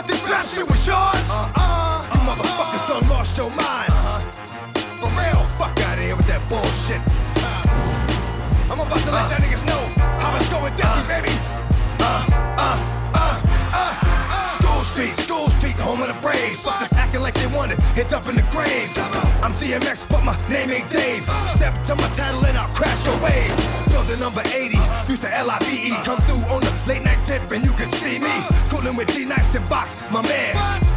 thought this rap shit was yours? Uh-uh. You motherfuckers done lost your mind. Uh-huh. For real, fuck out of here with that bullshit. Uh, I'm about to let y'all niggas know how it's going, Desi, baby. Uh, uh, uh, uh. School Street, School Street, home of the Braves. Fuckers acting like they want it, hit up in the grave. I'm DMX, but my name ain't Dave. Step to my title and I'll crash your wave. Building number 80, used to L-I-V-E. Come through on the late night tip and you can see me. Cooling with G-Nice and Box, my man.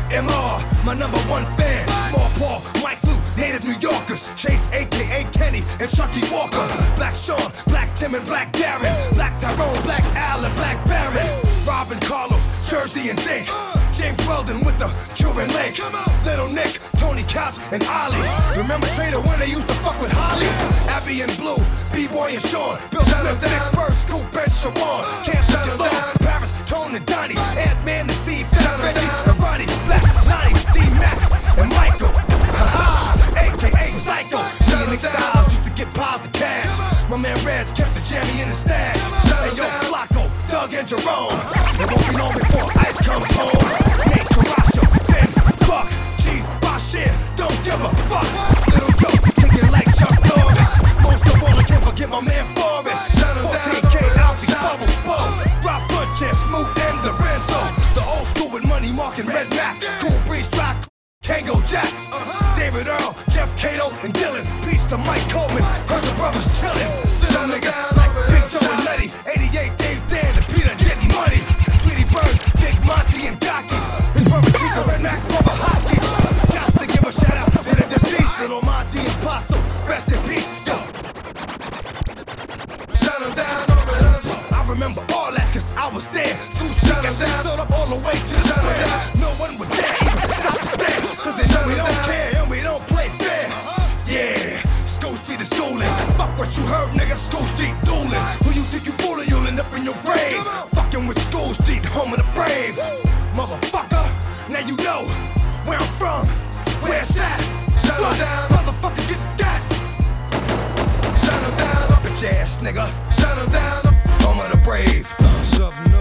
MR, my number one fan. Small Paul, Mike Lou, native New Yorkers. Chase, aka Kenny, and Chucky Walker. Black Sean, Black Tim, and Black Darren. Black Tyrone, Black Al, and Black Baron. Robin Carlos, Jersey, and Dink. James Weldon with the Cuban link. Little Nick, Tony Cops, and Ollie. Remember Trader when they used to fuck with Holly? Abby and Blue, B-Boy and Sean. Bill Smith, Nick First, Scoop, and Shawan. Can't shut it down. Paris, Tone, and Donnie. Ant-Man, and Steve, Fat Reggie, and Ronnie, Black, Lonnie, D-Mac, and Michael. Ha-ha, a.k.a. Psycho. Nick Styles used to get piles of cash. My man Reds kept the jammy in the stash. Yo, Flacco, Doug, and Jerome. It won't be long before Ice comes home. Nate Carrasco, Ben, Buck, Cheese, Bashir, don't give a fuck. Little Joe, kicking like Chuck Norris. Most of all, I can't forget my man Forrest. 14K, Alfie, Bubble, Bo, Rob Butcher, Smooth, and Lorenzo. The old school with money, Mark and Red Mac. Cool Breeze, Rock, Kango Jack, David Earl, Jeff Cato, and Dylan. Peace to Mike Coleman. Heard the brothers chillin'. Little niggas like Big Joe and Letty. 88 money. Tweety Bird, Big Monty and Docky. His brother Chico Red Max, Bubba Hockey. Got to give a shout out to the deceased. Little Monty and Paso. Rest in peace. Yo. Shut 'em down, open up. I remember all that cause I was there. School shut got shit sold up all the way to the square. No one would dare even stop to stare. Cause they know we don't care and we don't play fair. Yeah, School Street is schooling. Fuck what you heard, nigga. School Street dueling. Who you think you fooling? You'll end up in your grave. Know where I'm from. Where it's at. Shut down, motherfucker, get got. Shut 'em down, up bitch ass nigga. Shut down, home of the brave. Something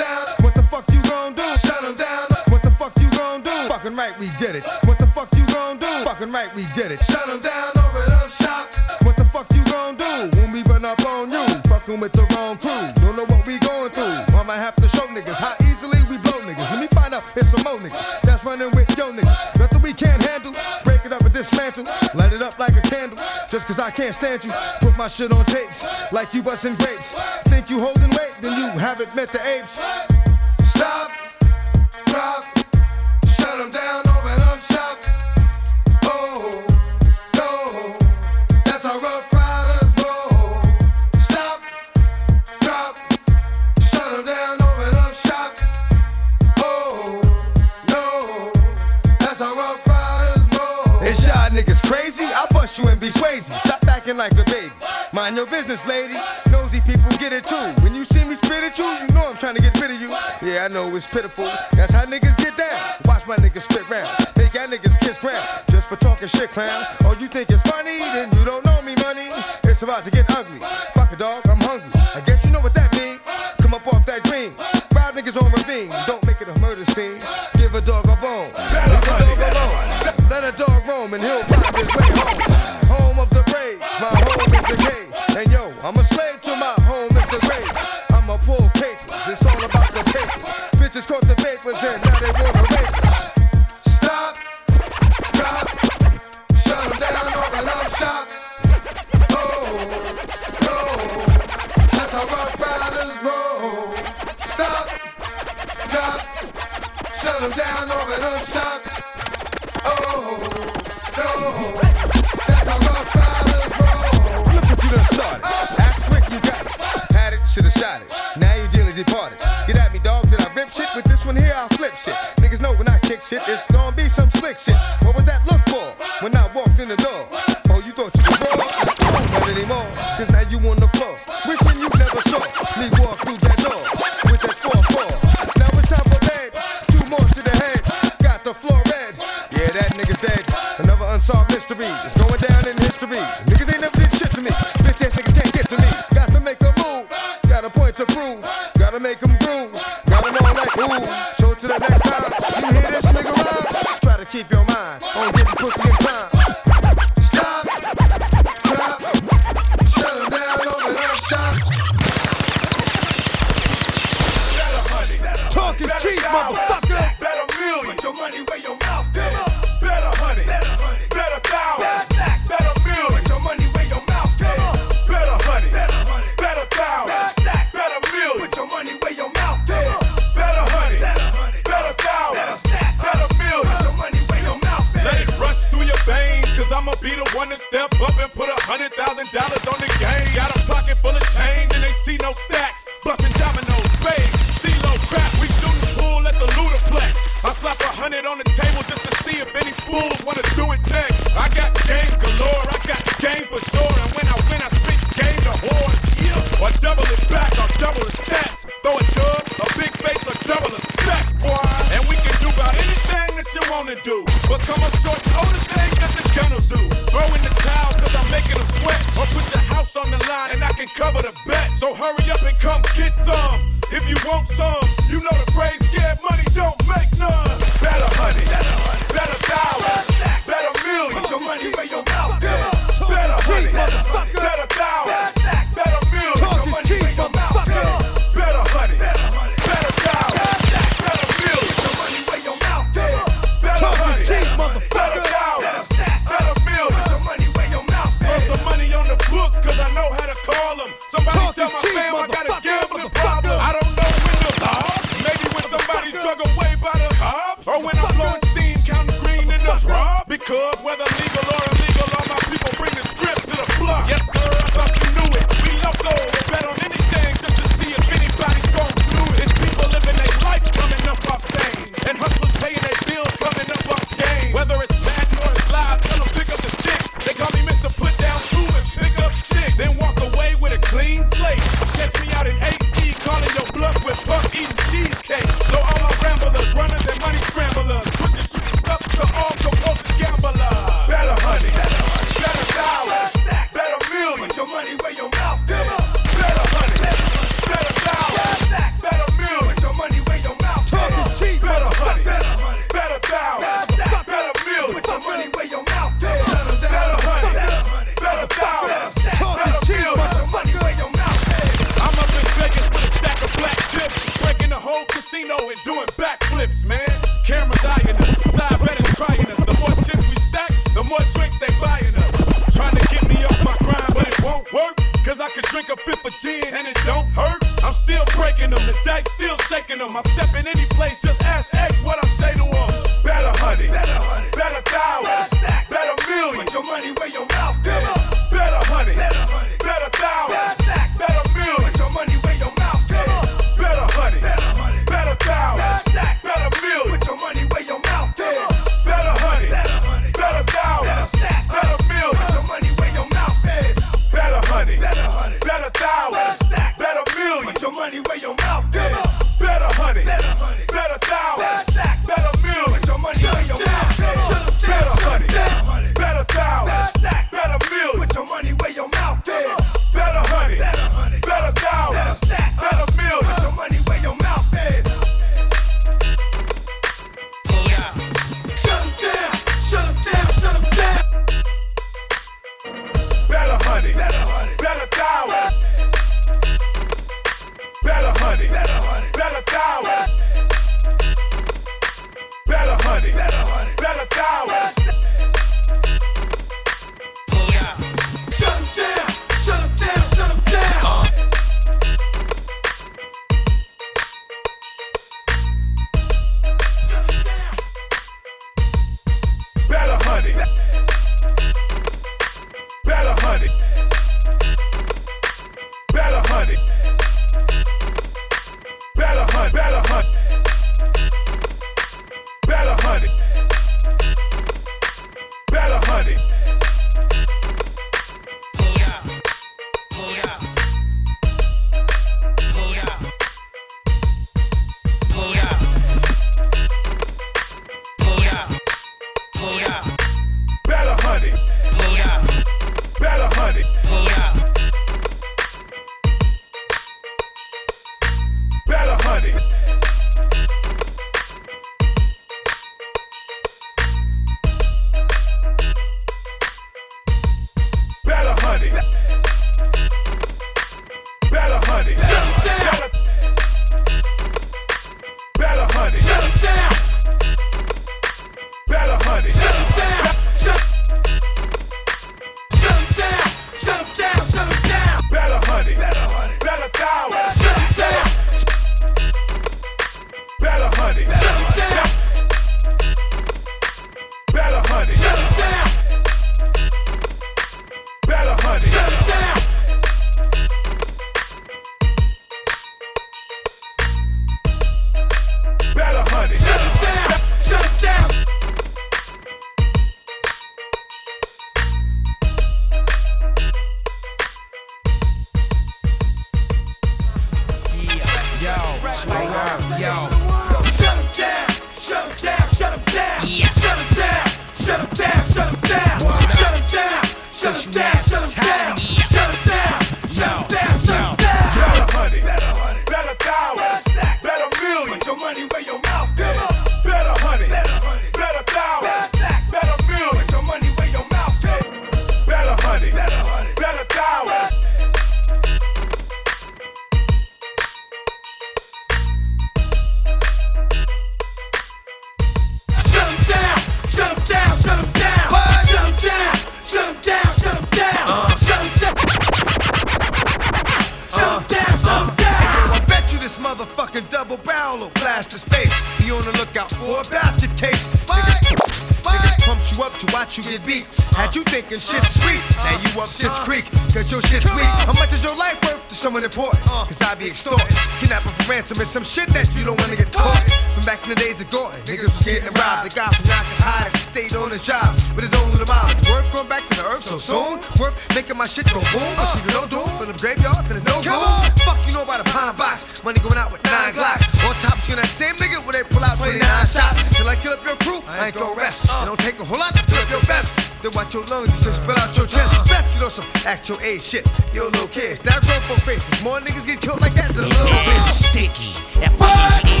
actual age shit. Yo, little kids, that grown folk faces. More niggas get killed like that than a little bitch. Sticky. That fucking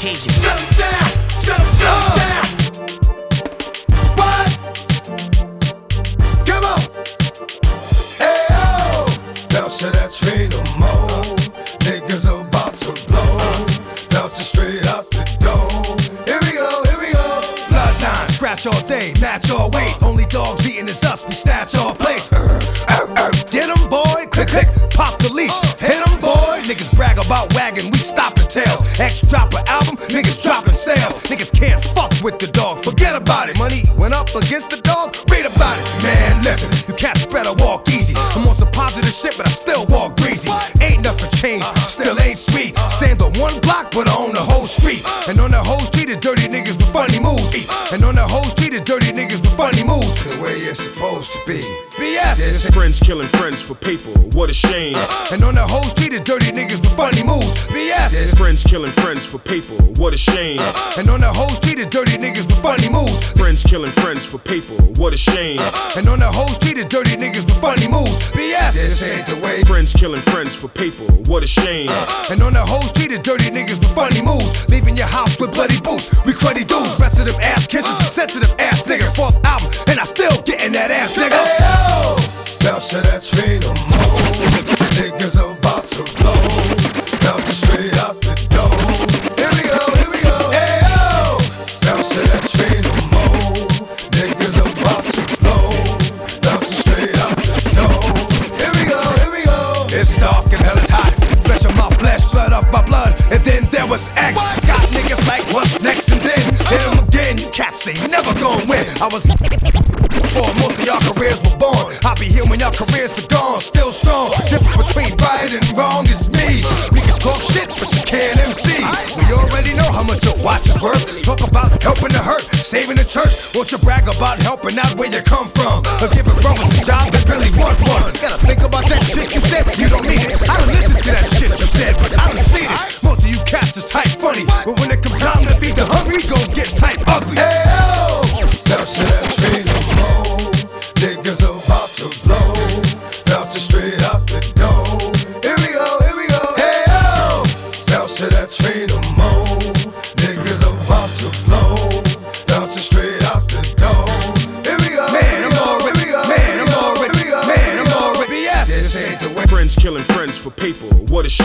Cajun, Cajun. Shut down. Shut 'em shut 'em down. What? Come on. Hey, oh, bounce to that tree no more. Niggas about to blow. Bounce straight out the door. Here we go, here we go. Bloodline, scratch all day, match all weight. Only dogs eating is us, we snatch all plates. Uh. X drop an album, niggas dropping sales. Niggas can't fuck with the dog, forget about it. Money went up against the dog, read about it. Man, listen, you cats better walk easy. I'm on some positive shit, but I still walk greasy. Ain't nothing changed, still ain't sweet. Stand on one block, but I own the whole street. And on the whole street is dirty niggas with funny moves. And This Friends killing friends for paper, what a shame. Uh-huh. And on the whole street is dirty niggas with funny moves. BS. Friends killing friends for paper, what a shame. Uh-huh. And on the whole street is dirty niggas with funny moves. Friends killing friends for paper, what a shame. Uh-huh. And on the whole street is dirty niggas with funny moves. BS. this ain't the way. Friends killing friends for paper, what a shame. And on the whole street is dirty niggas with funny moves. Leaving your house with bloody boots. We cruddy dudes. Rest of them ass kisses. Sensitive ass nigga. Fourth album. And I still getting that ass nigga. To that tree no more. Niggas about to blow. Bounce straight out the door. Here we go, here we go. Hey, oh, bounce to that tree no more. Niggas about to blow. Bounce straight out the door. Here we go, here we go. It's dark and hell is hot. Flesh of my flesh, blood of my blood. And then there was X. cats ain't never gonna win. I was before most of y'all careers were born. I'll be here when y'all careers are gone. Still strong. Difference between right and wrong is me. Niggas talk shit, but you can't MC. We already know how much your watch is worth. Talk about helping the hurt, saving the church. Won't you brag about helping out where you come from? Or give a brother a job that really want one. Gotta think about that shit you said. You don't mean it. I don't listen to that shit you said, but I don't see it. Most of you cats is tight funny, but when it comes time to feed the hungry, gon' get ugly. Hey,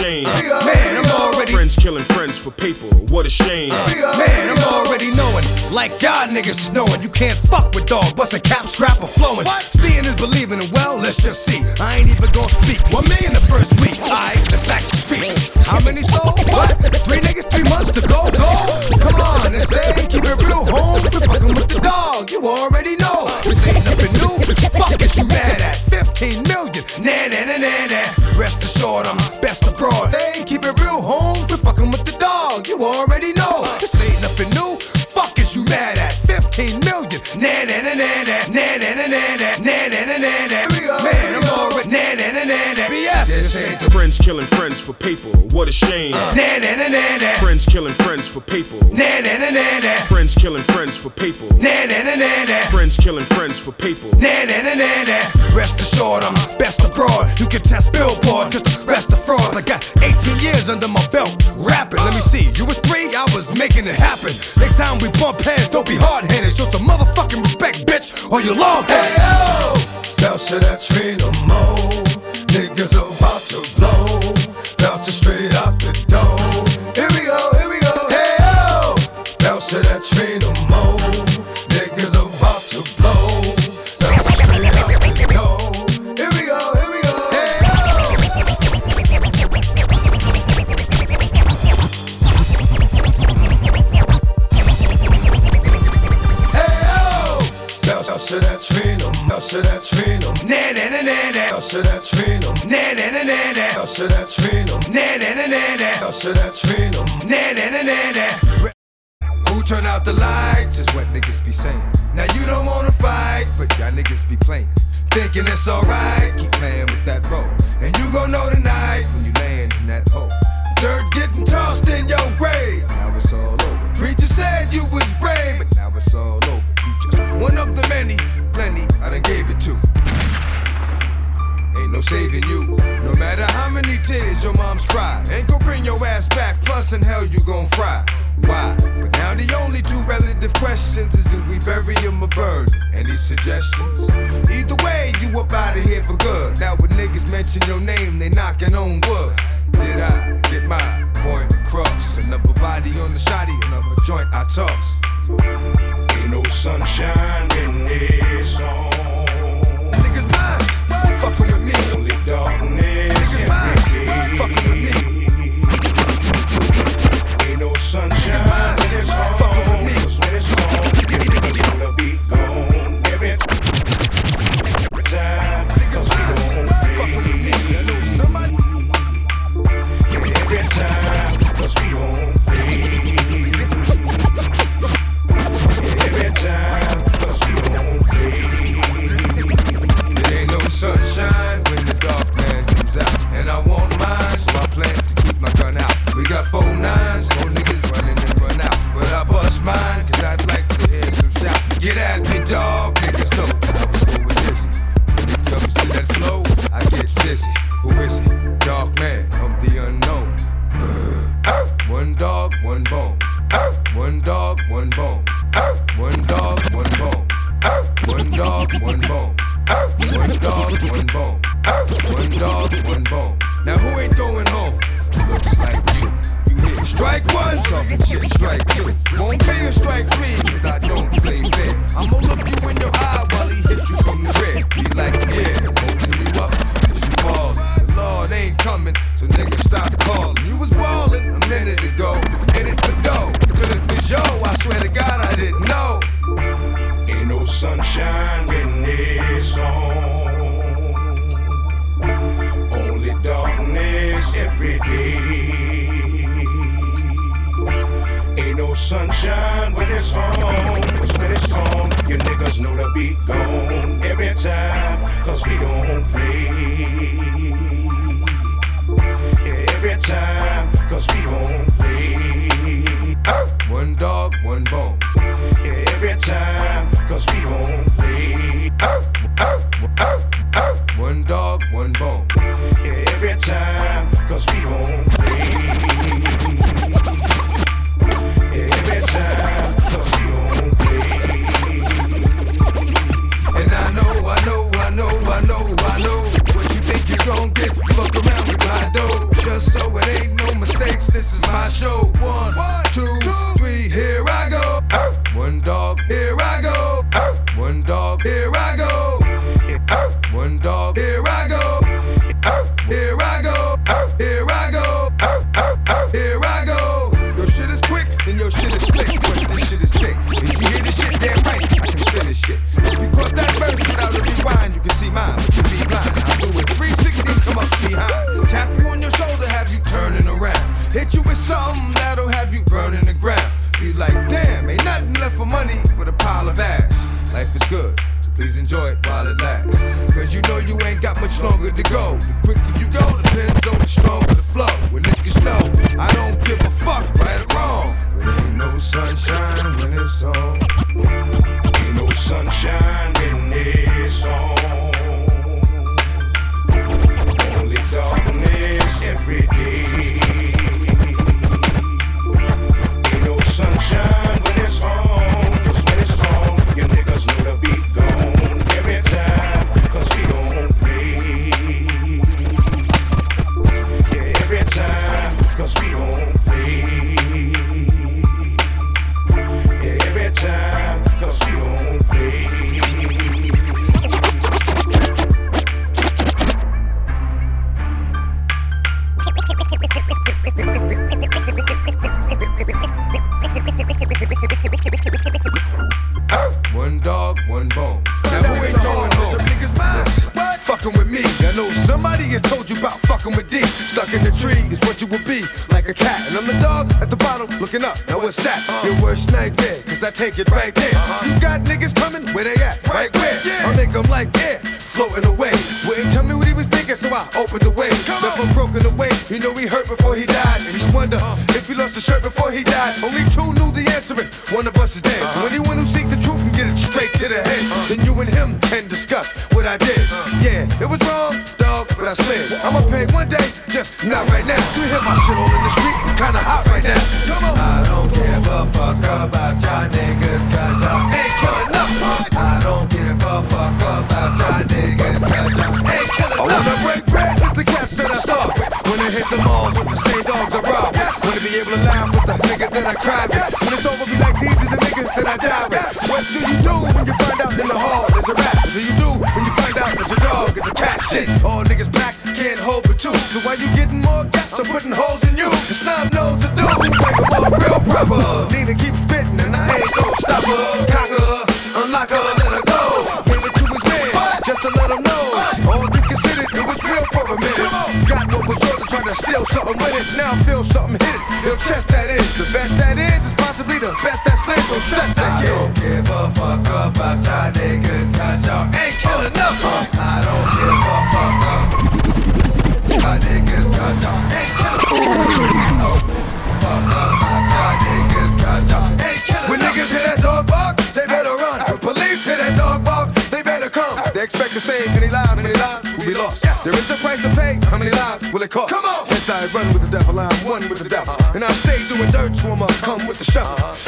shame. Here we go, Man, I'm already. Friends killing friends for paper, what a shame. Here we go, Man, I'm already knowing, like y'all niggas is knowing, you can't fuck with dog, bust a cap, scrap killing friends for paper, what a shame. Uh. Nah, nah, nah, nah, nah. Friends killing friends for paper. Nah, nah, nah, nah, nah. Friends killing friends for paper. Nah, nah, nah, nah, nah. Friends killing friends for paper. Nah, nah, nah, nah, nah. Rest assured, I'm best abroad. You can test Billboard, just the rest of frauds. I got 18 years under my belt, rapping. Let me see, you was three, I was making it happen. Next time we bump heads, don't be hard headed. Show some motherfucking respect, bitch, or you long Hey, headed. oh, bounce to that tree no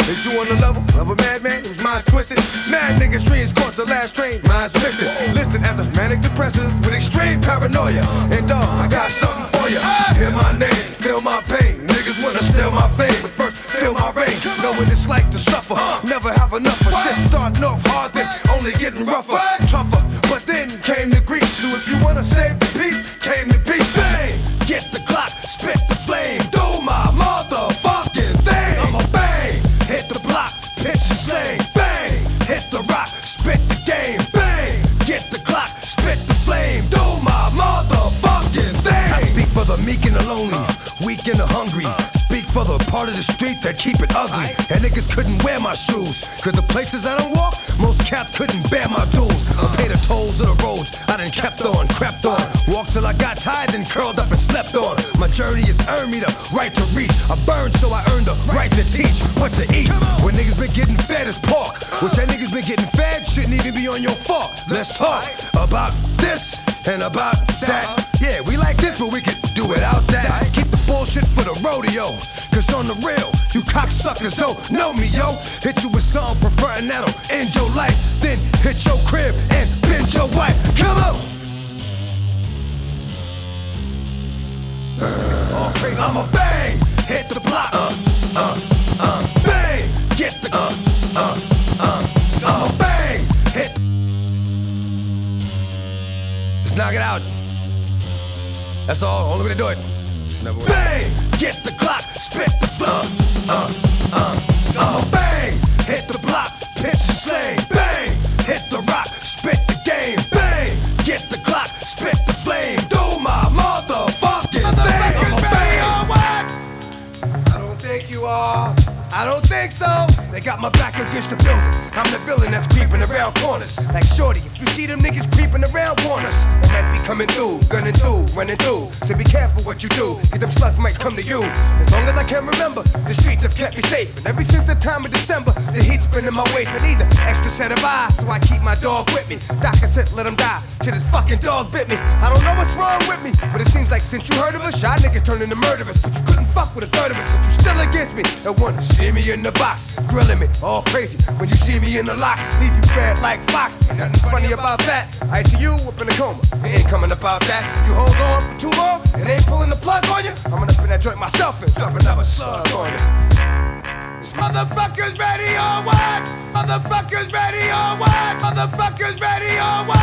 Is you on the level of a madman whose mind's twisted? Mad niggas streams caught the last train, mind's wear my shoes. Cause the places I don't walk, most cats couldn't bear my dues. Or pay the tolls of the roads I done kept on, crept on. Walked till I got tired, then curled up and slept on. My journey has earned me the right to reach. I burned so I earned the right to teach what to eat. When niggas been getting fed as pork. What that niggas been getting fed shouldn't even be on your fork. Let's talk about this and about that. Yeah, we like this, but we could do without that. Keep the bullshit for the rodeo. Cause on the real, you cocksuckers don't know me, yo. Hit you with something for frontin' that'll end your life. Then hit your crib and bend your wife. Come on! Uh, I'ma bang, hit the block. Uh, uh, uh, bang, get the. Uh, uh, uh, bang, hit. Let's knock it out. That's all. Only way to do it. Bang! Get the clock, spit the flow. Uh, uh, uh, bang! Hit the block, pitch the slang. Bang! Hit the rock, spit the game. Bang! Get the clock, spit the flame. Do my motherfucking thing. I'm a bang. I don't think you are. I don't think so. They got my back against the building. I'm the villain that's creeping around corners. Like Shorty, if you see them niggas creeping around corners, they might be coming through, gunning through, running through. So be careful what you do, cause them slugs might come to you. As long as I can remember, the streets have kept me safe. And ever since the time of December, the heat's been in my waist. I need an extra set of eyes, so I keep my dog with me. Doctor said let him die, shit his fucking dog bit me. I don't know what's wrong with me, but it seems like since you heard of us, shy niggas turning to murderers. But you couldn't fuck with a third of us, but you still against me. And wanna see me in the box, grilling me all crazy. When you see me in the locks, leave you red like Fox. Nothing funny about that. I see you up in a coma, it ain't coming about that. You hold on for too long, and ain't pulling the plug on you. I'm gonna in that joint myself and dump another slug on you. Motherfuckers ready or what? Motherfuckers ready or what? Motherfuckers ready or what?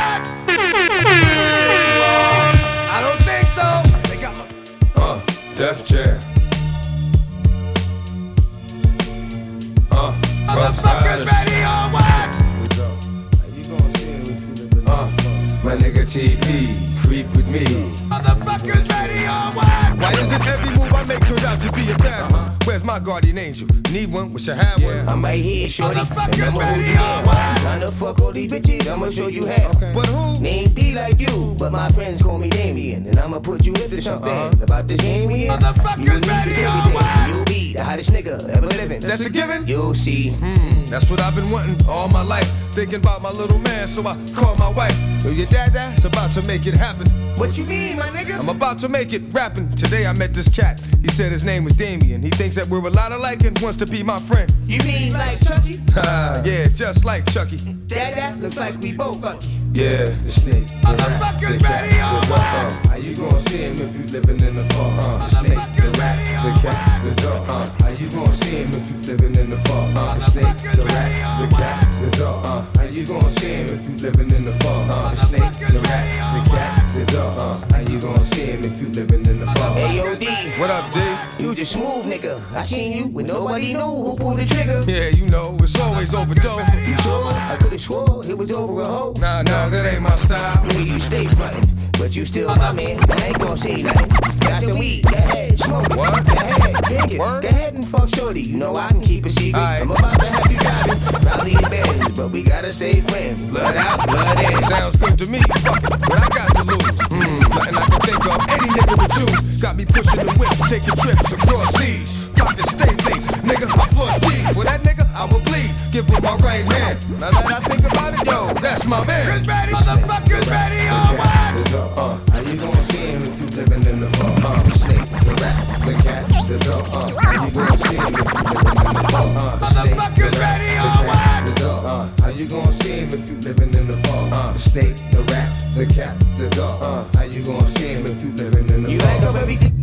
TP, creep with me. Motherfuckers ready or what? Why is it every move I make turns out to be a bad one? Where's my guardian angel? Need one? Wish I had one. I'm right here, shorty. Motherfuckers I'ma ready or what? Tryna fuck all these bitches, I'ma show you how. But who? Name D like you, but my friends call me Damien. And I'ma put you into something uh-huh. about this in. Motherfuckers You and me ready or what? Be the hottest nigga ever living. That's a given? You'll see. That's what I've been wanting all my life. Thinking about my little man, so I called my wife. Yo, your dad, dad's about to make it happen. What you mean, my nigga? I'm about to make it rapping. Today I met this cat. He said his name was Damien. He thinks that we're a lot alike and wants to be my friend. You mean like Chucky? Ah, yeah, just like Chucky. That that looks like we both lucky. Yeah, the snake. Motherfuckers ready what? dog. Uh, how you gonna see him if you living in the fog? Uh, the snake, the rat, the cat, the dog. Uh, how you gonna see him if you living in the fog? Uh, the snake, the rat, the cat, the dog. Uh, how you gonna see him if you living in the fog? Uh, the snake, the rat, the cat, the dog. Uh, how you gonna see him if you living in the fog? Hey, yo, What up, D? You just smooth, nigga. I seen you when nobody knew who pulled the trigger. Yeah, you know, it's always overdose. You sure? I could've swore it was over a hoe. Nah, nah, that ain't my style. Nigga, you stay frontin', but you still my man. I ain't gon' say nothing. Got your weed, go ahead, smoke. What? Go ahead, drink it. Go ahead and fuck shorty. You know I can keep a secret. Aight. I'm about to have you driving. Probably in Benz, but we gotta stay friends. Blood out, blood in. Sounds good to me. Fuck it, what I got to lose? Hmm, nothing I can think of. Any nigga with you Got me pushing the whip, taking trips across seas. Pocket stay lace, nigga, I floss G's. With that nigga, I will bleed. Give him my right hand. Now that I think about it, yo, that's my man. Ready, motherfuckers ready? Uh, how you gonna see him if you living in the? Uh, the snake, the rat, the cat, the dog. Uh, how you gonna see him if you living in the? Uh, the snake, the Motherfuckers ready the or cat, the dog. Uh, how you gonna see him if you living in the? Uh, snake, the rat, the cat, the dog. Uh, how you gonna see him if you living in the You fog? like her,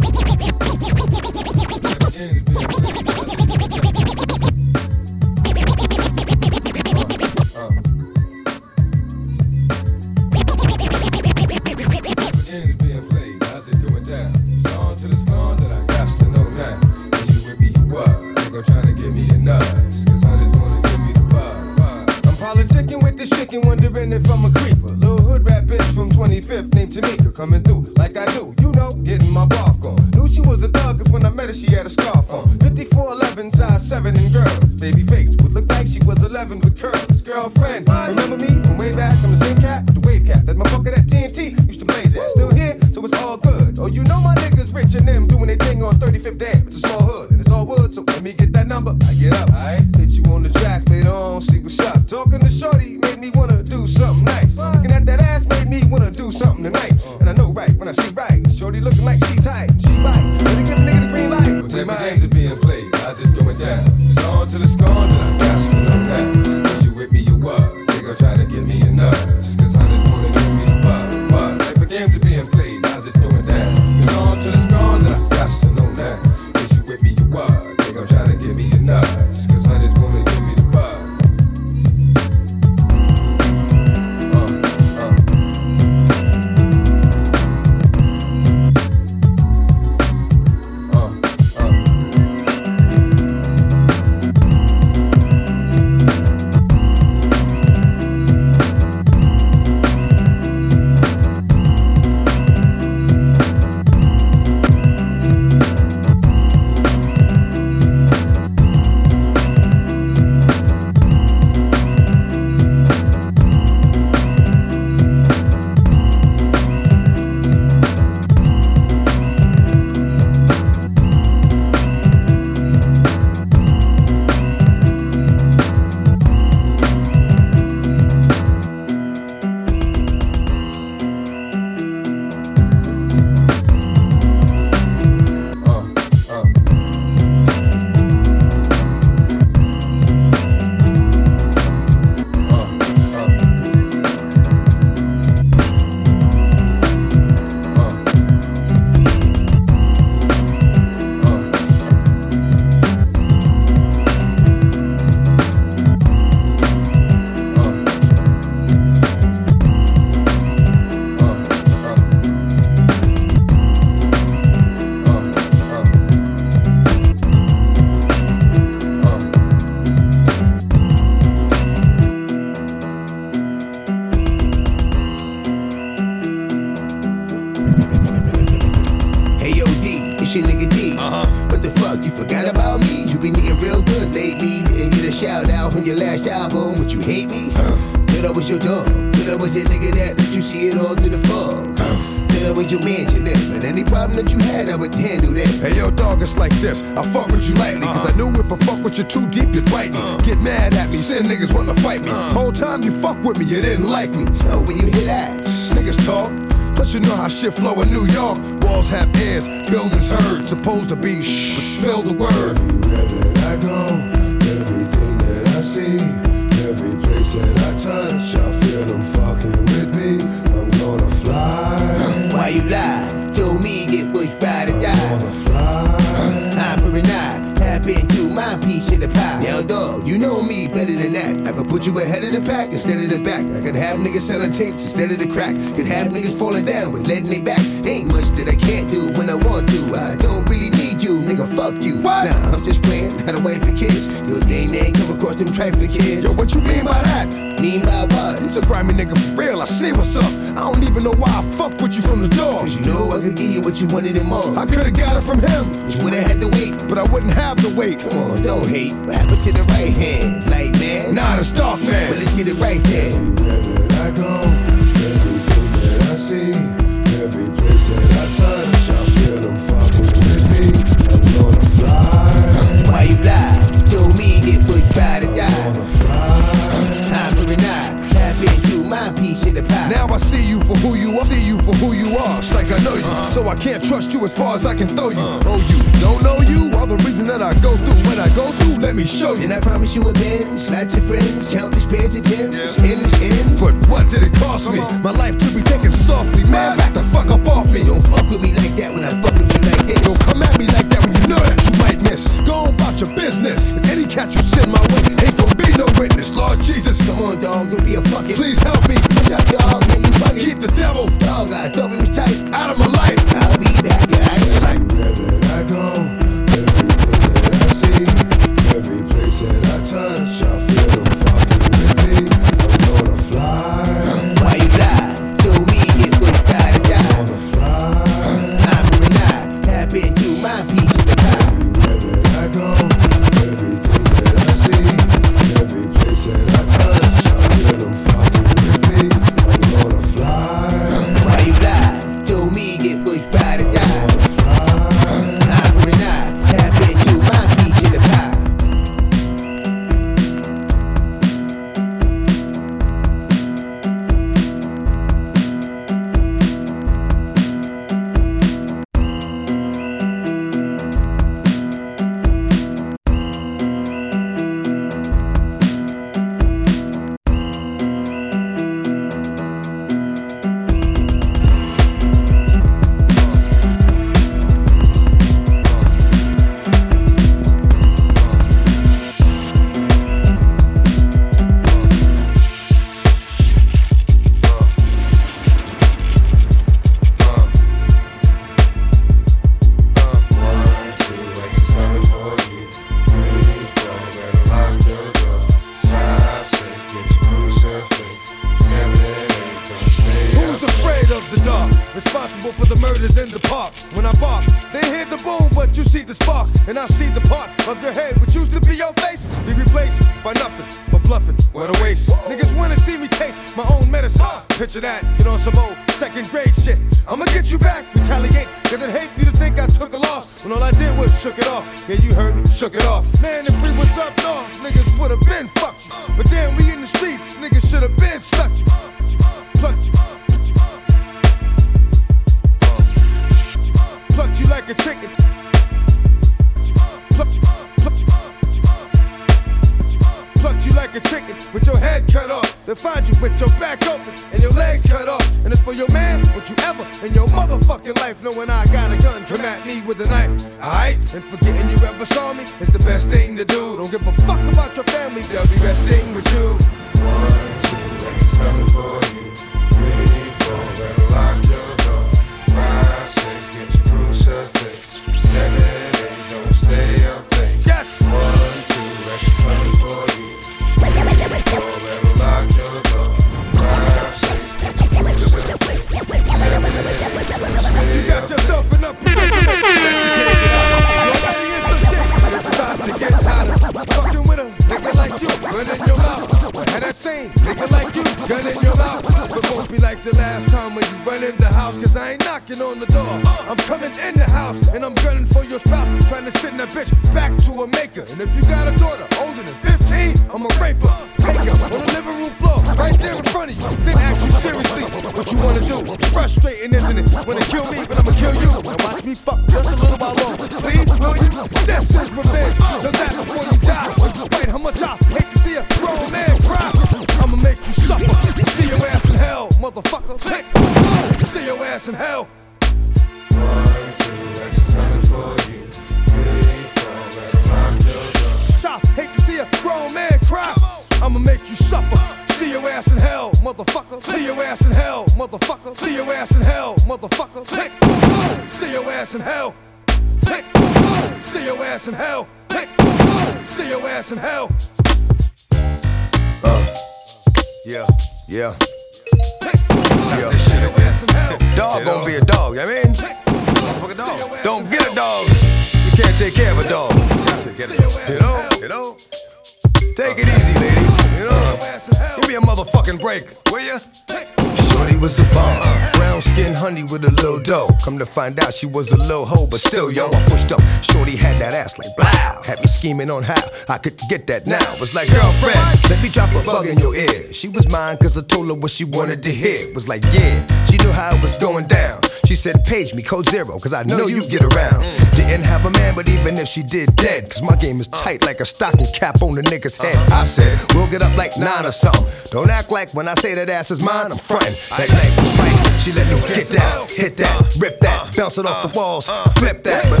find out she was a little hoe, but still, yo, I pushed up. Shorty had that ass like blow. Had me scheming on how I could get that now. Was like, girlfriend, let me drop a bug in your ear. She was mine cause I told her what she wanted to hear. Was like, yeah, she knew how it was going down. She said, page me, code zero, cause I know you get around. Didn't have a man, but even if she did, dead. Cause my game is tight like a stocking cap on the nigga's head. I said, we'll get up like nine or something. Don't act like when I say that ass is mine, I'm frontin'. That night was right. She let me get down, hit that, rip that, bounce it off the uh, walls, uh. flip that. But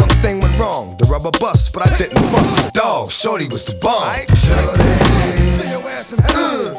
one thing went wrong, the rubber bust, but I didn't bust the dog. Shorty was the bomb. Shorty, See your ass in hell.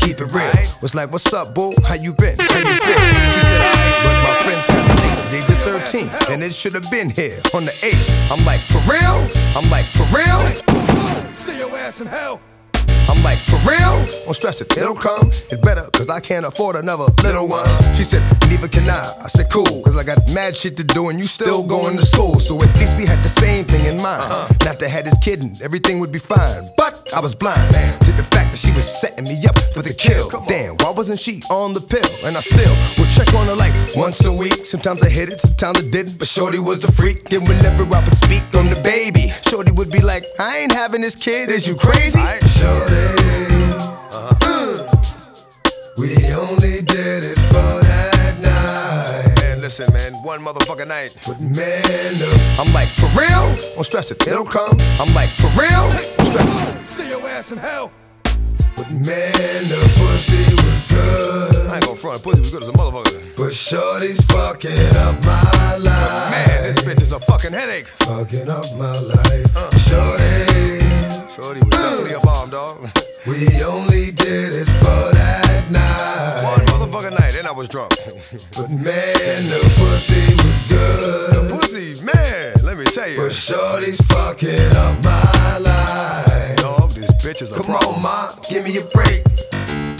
Keep it real. Was like, what's up, boo? How you been? How you feel? She said, alright, but my friends kinda late. Today's the 13th, and it should have been here on the 8th. I'm like, for real? I'm like, for real? See your ass in hell. I'm like, for real? Don't stress it, it'll come. It's better, cause I can't afford another little one. She said, neither can I. I said, cool, cause I got mad shit to do and you still going to school. So at least we had the same thing in mind. Not to have this kidding, everything would be fine. But I was blind to the fact that she was setting me up for the kill. Damn, why wasn't she on the pill? And I still would check on her like once a week. Sometimes I hit it, sometimes I didn't. But Shorty was a freak. And whenever I would speak on the baby, Shorty would be like, I ain't having this kid, is you crazy? Shorty. Uh-huh. Uh. Mm. We only did it for that night. Man, listen, man, one motherfucking night. But man, I'm like, for real? Don't stress it, it'll come. I'm like, for real? Don't stress it. See your ass in hell. But man, the pussy was good. I ain't gonna front, pussy was good as a motherfucker. But shorty's fucking up my life. Man, this bitch is a fucking headache. Fucking up my life. Uh. Shorty, Shorty was definitely a bomb, dog. we only did it for that night. One motherfucking night, and I was drunk. But man, the pussy was good. The pussy, man, let me tell you. But shorty's fucking up my life. Dog, this bitch is a Come problem. on, ma, give me a break.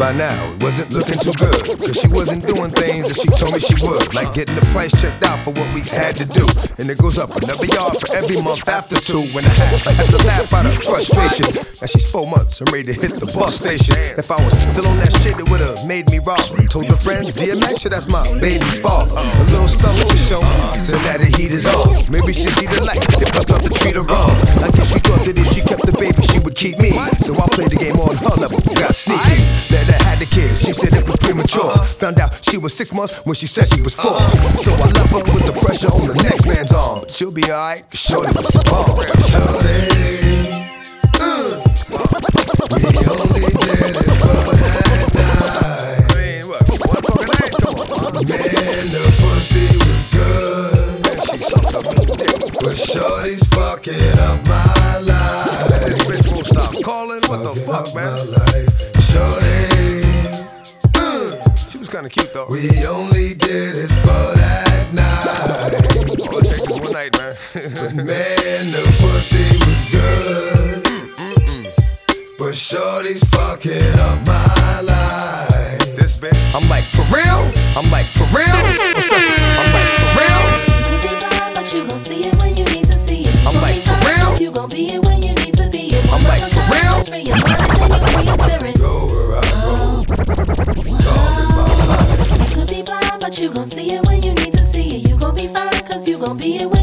By now, it wasn't looking too good. Cause she wasn't doing things that she told me she would. Like getting the price checked out for what we had to do. And it goes up another yard for every month after two. When I had, to laugh out of frustration. Now she's four months and ready to hit the bus station. If I was still on that shit, it would've made me wrong. Told her friends, DMX, sure that's my baby's fault. A little stomach to show, so that the heat is on. Maybe she'd see the light if I start to treat her wrong. I guess she thought that if she kept the baby, she would keep me. So I played the game on her level, got sneaky. Let her have the kids, she said it was premature. Found out she was six months when she said she was four. So I left her with the pressure on the next man's arm. But she'll be alright, shorty was born. Shorty. Uh, we only did it for that night. Man, the pussy was good. But shorty's fucking up my life stop calling. What the fuck, man? Shorty. She was kinda cute though. We only did it for that night. All it takes is one night, man. but man, the pussy was good. But Shorty's fucking up my life. This bitch. I'm like, for real? I'm like, for real? you gon' see it when you need to see it. You gon' be fine, cause you gon' be it when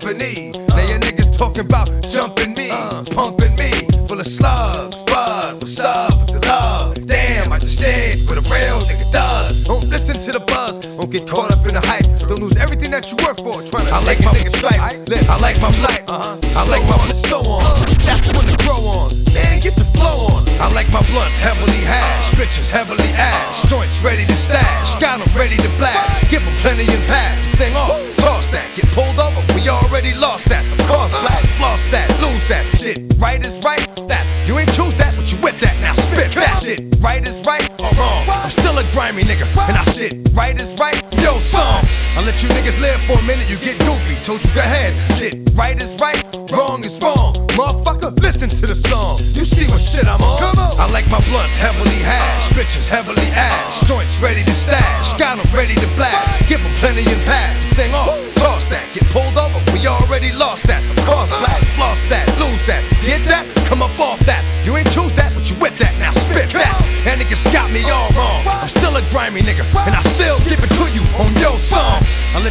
company. Now your niggas talking about jumping me, pumping me, full of slugs. Buzz, what's up with the love? Damn, I just stand for the real nigga does. Don't listen to the buzz, don't get caught up in the hype. Don't lose everything that you work for. Trying to I like my nigga stripes. I, I like my flight. Uh-huh. I like my on and so on. That's when to grow on. Man, get your flow on. I like my blunts heavily hash, bitches heavily ash, joints ready to stash, got 'em ready to blast, give 'em plenty and pass, thing off, toss that, get pulled grimy nigga. And I sit right is right, yo, son. I let you niggas live for a minute, you get goofy. Told you go ahead. Shit, right is right, wrong is wrong. Motherfucker, listen to the song. You see what shit I'm on? Come on. I like my blunts heavily hash, bitches heavily ash, joints ready to stash, got 'em ready to blast.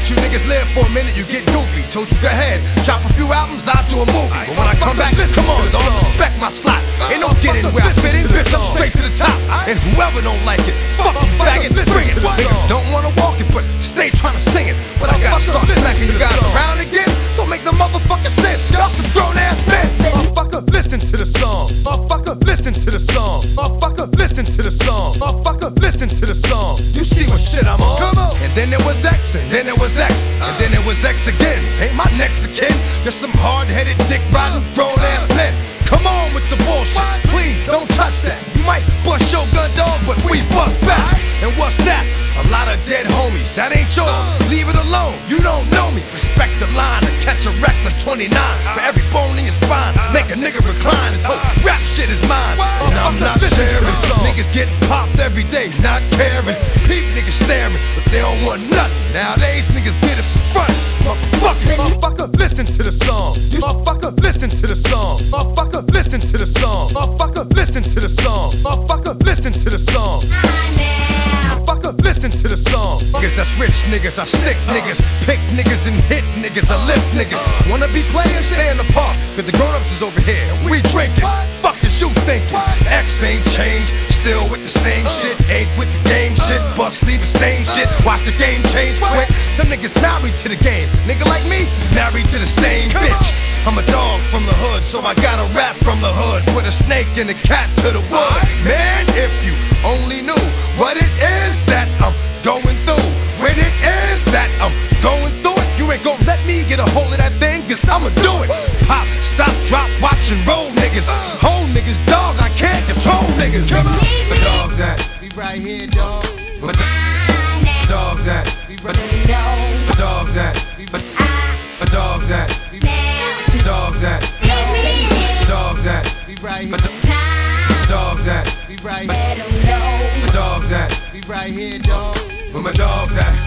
you niggas live for a minute, you get goofy. Told you go ahead, chop a few albums, I do a movie. But when I come back, come on, don't respect my slot. Ain't no getting where I fit in, bitch, I'm straight to the top. And whoever don't like nigga recline. This whole rap shit is mine. And I'm not sharing. Niggas get popped every day, not caring. Peep niggas staring, but they don't want nothing. Nowadays, niggas get it front. Motherfucker, motherfucker, listen to the song. Motherfucker, listen to the song. Motherfucker, listen to the song. Motherfucker, listen to the song. Motherfucker, listen to the song. Motherfucker, listen to the song. Niggas that's rich niggas, I stick niggas from the hood. Put a snake and a cat to the wood. Man, if you only knew what it is that I'm going through. When it is that I'm going through it, you ain't gonna let me get a hold of that thing, cause I'ma do it. Pop, stop, drop, watch and roll niggas. Whole niggas, dog, I can't control niggas. The dogs at, We right here, dog. Right here, dog. where my dogs at.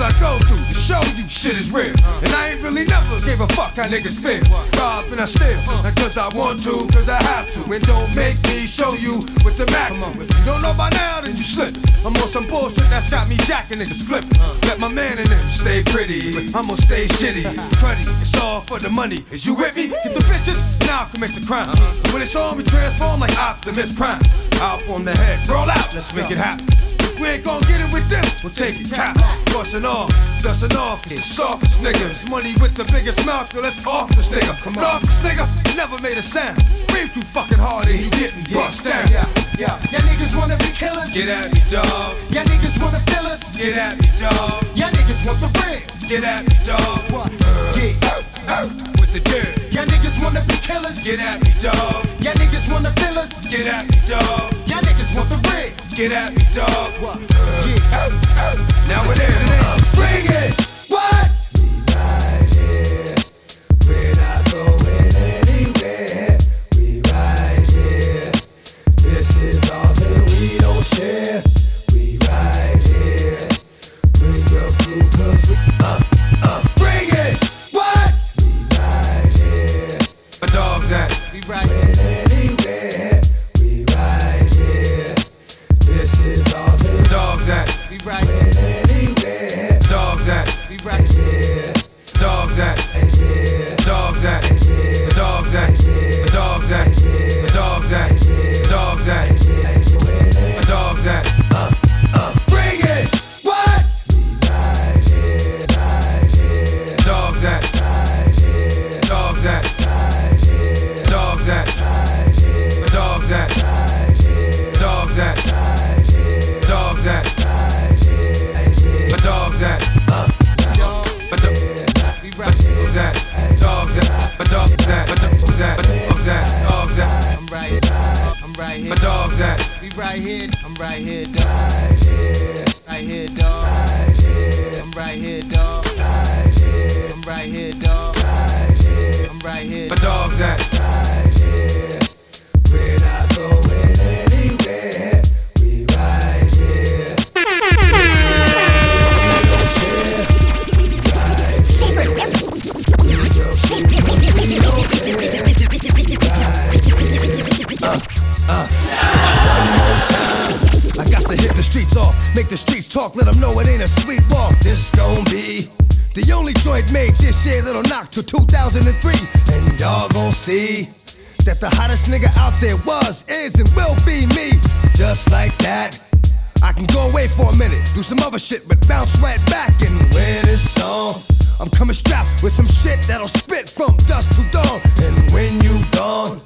I'm right here, What dog. must I go through to show you shit is real? And I ain't really never gave a fuck how niggas feel. Rob and I steal, not cause I want to, cause I have to. And don't make me show you with the Mac. If you don't know by now, then you slip. I'm on some bullshit that's got me jacking niggas flip. Let my man in them stay pretty, but I'ma stay shitty. Cruddy, it's all for the money. Is you with me? Get the bitches, now I'll commit the crime. When it's on, we transform like Optimus Prime. I'll form the head, roll out, let's make it happen. We ain't gon' get it with them, we'll take it cap. Bustin' off, dustin' off, the softest niggas. Money with the biggest mouth, yo, let's off this nigga. Come off this nigga, never made a sound. Breathe too fucking hard and he getting bust down. Yeah, yeah. Y'all niggas wanna be killers. Get at me, dog. Y'all niggas wanna fill us. Get at me, dog. Y'all niggas want the real. Get at me, dog. What? Yeah. With the dirt. Y'all niggas wanna be killers. Get at me, dog. Y'all niggas wanna fill us. Get at me, dog. Y'all niggas want the real. Get at me, dog. What? Yeah. Now it is. Bring it! What? We right here. I'm right here, dog. Right here, dog. I'm right here, dog. Right here, I'm right here, dog. Right here, I'm right here. But dogs at. We're off, make the streets talk, let them know it ain't a sweet walk. This gon' be the only joint made this year that'll knock till 2003. And y'all gon' see that the hottest nigga out there was, is, and will be me. Just like that. I can go away for a minute, do some other shit, but bounce right back and win this song. I'm coming strapped with some shit that'll spit from dusk to dawn. And when you gone,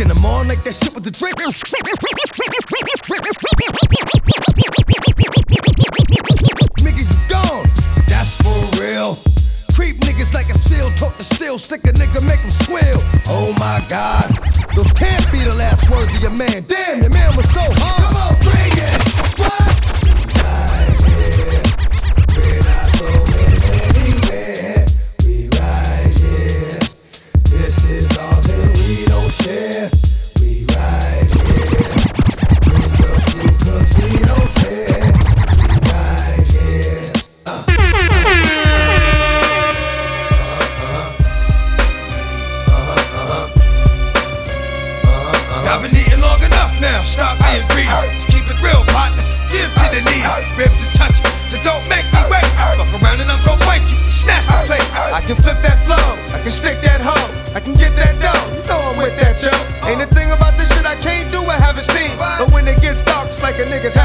in the morning like that shit with the drip. Nigga, you gone. That's for real. Creep niggas like a seal, talk to steel, stick a nigga, make him squeal. Oh my god, those can't be the last words of your man. Damn, your man was so hard.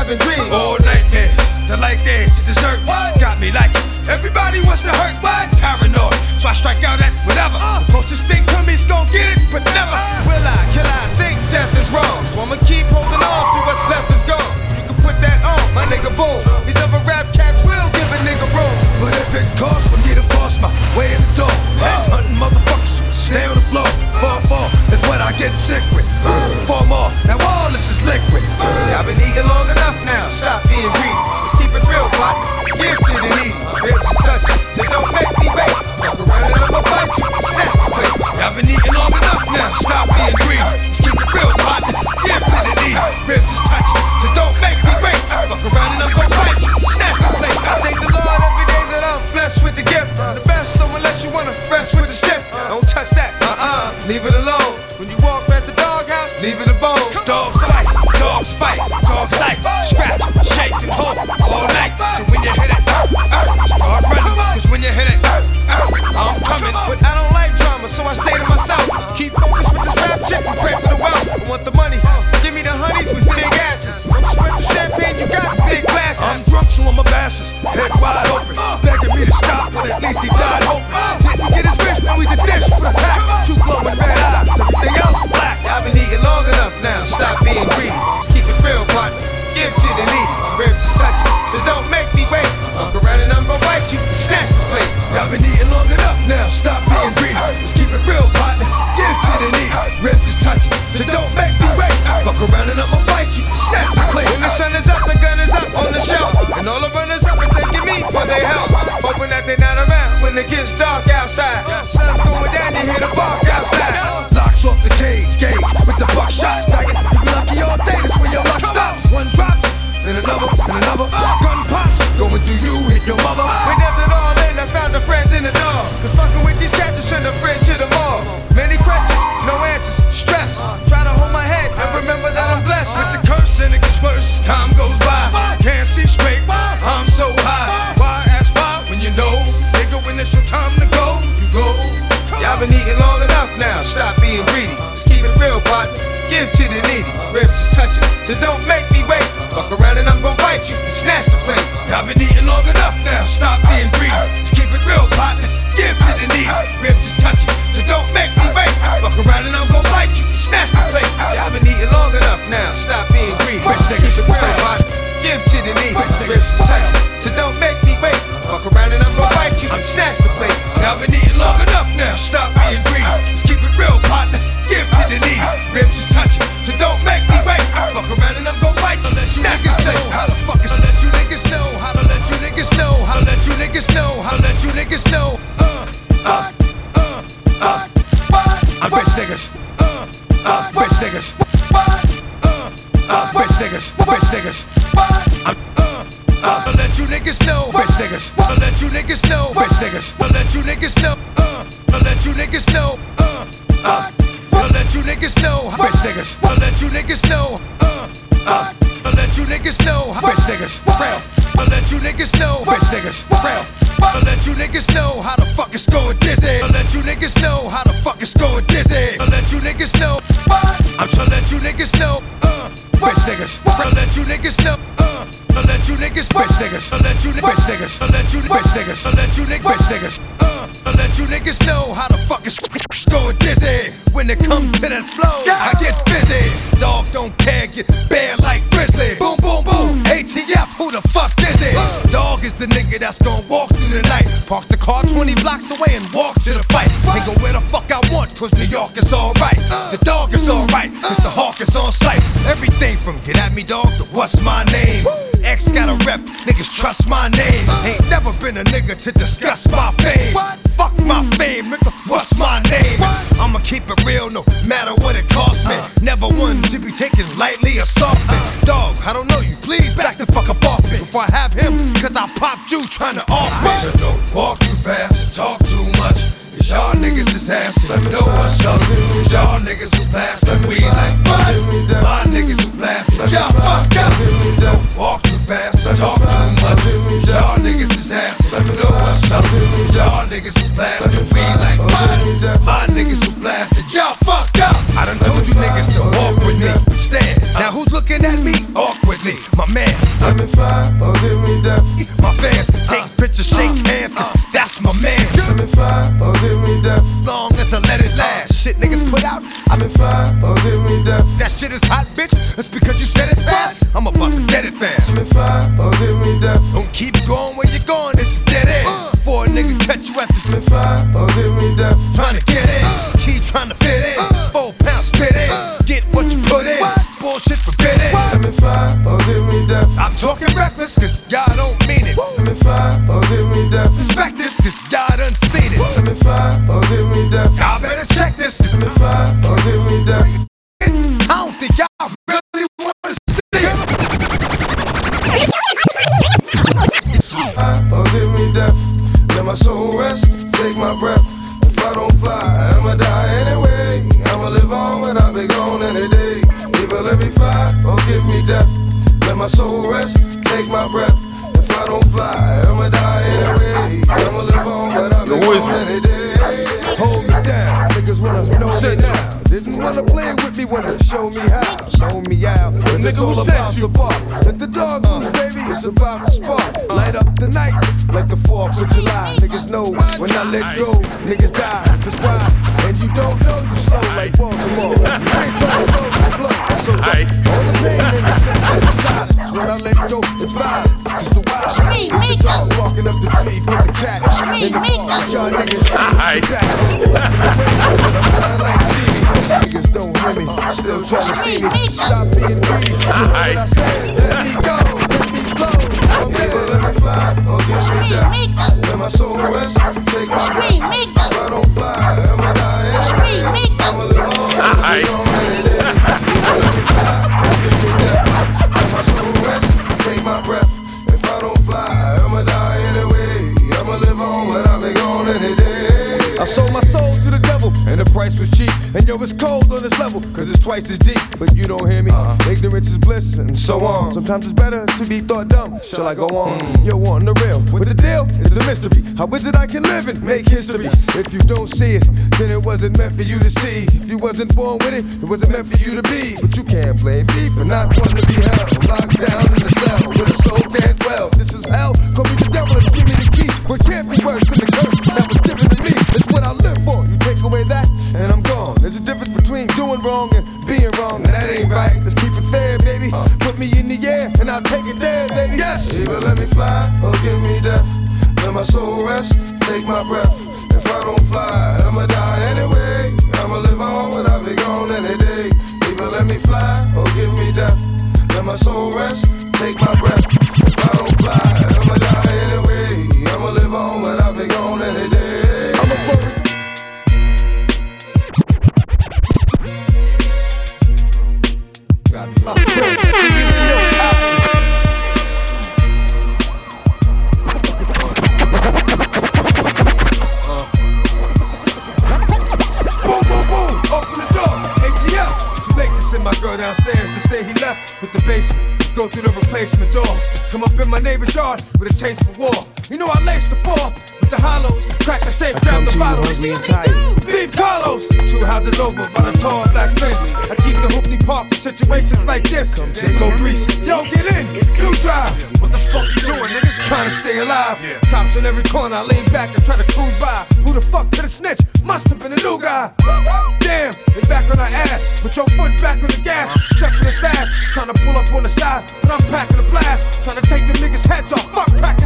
having dreams. All nightmares, the like that, the dessert. What? Got me like it. Everybody wants to hurt, what? Paranoid, so I strike out at whatever. Uh. The closest thing to me is gonna get it, but never. Uh. Stop being baby. It's about the spark. Light up the night like the 4th of July. Niggas know when I let go, niggas die. That's why. And you don't know you slow like Baltimore. I ain't trying to blow the blow. So Aight. all the pain in the center and the silence. When I let go, it's violence. Cause the wild Me, the me. dog walking up the tree for the cat. Me, In the me. park, y'all niggas Aight. I'm like Stevie. Niggas don't hear me, still trying to see me. Stop being greedy. What I said, let me go, let me If I don't fly, I'ma die. Anyway. I'ma live on, but I'll be gone any day. I sold my price was cheap. And yo, it's cold on this level, cause it's twice as deep. But you don't hear me. Uh-huh. Ignorance is bliss, and so on. Sometimes it's better to be thought dumb. Shall I go on? Yo, on the real. What the deal is a mystery. How is it I can live and make history? If you don't see it, then it wasn't meant for you to see. If you wasn't born with it, it wasn't meant for you to be. But you can't blame me for not wanting to be held. Locked down in the cell where the soul can't dwell. This is hell. Call me the devil and give me the key. Can't be worse than the curse that was given to me. It's what I live for. You take away that, and I'm gone. There's a difference between doing wrong and being wrong. And that ain't right. Let's keep it fair, baby. Put me in the air, and I'll take it there, baby. Yes. Either let me fly or give me death. Let my soul rest, take my breath. If I don't fly, I'ma die anyway. I'ma live on, but I'll be gone any day. Either let me fly or give me death. Let my soul rest, take my breath. If I don't fly, I'ma die my neighbor's yard with a taste for war. You know I laced the four hollows. Crack the safe, grab the bottles. Beat Carlos. Two houses over by the tall black fence. I keep the hoopty park for situations like this. They go grease. Yo, get in. You drive. What the fuck you doing, nigga? Trying to stay alive. Cops in every corner. I lean back and try to cruise by. Who the fuck could have snitched? Must have been a new guy. Damn, they back on our ass. Put your foot back on the gas. Stepping it fast. Trying to pull up on the side, but I'm packing the blast. Trying to take the niggas' heads off. Fuck cracking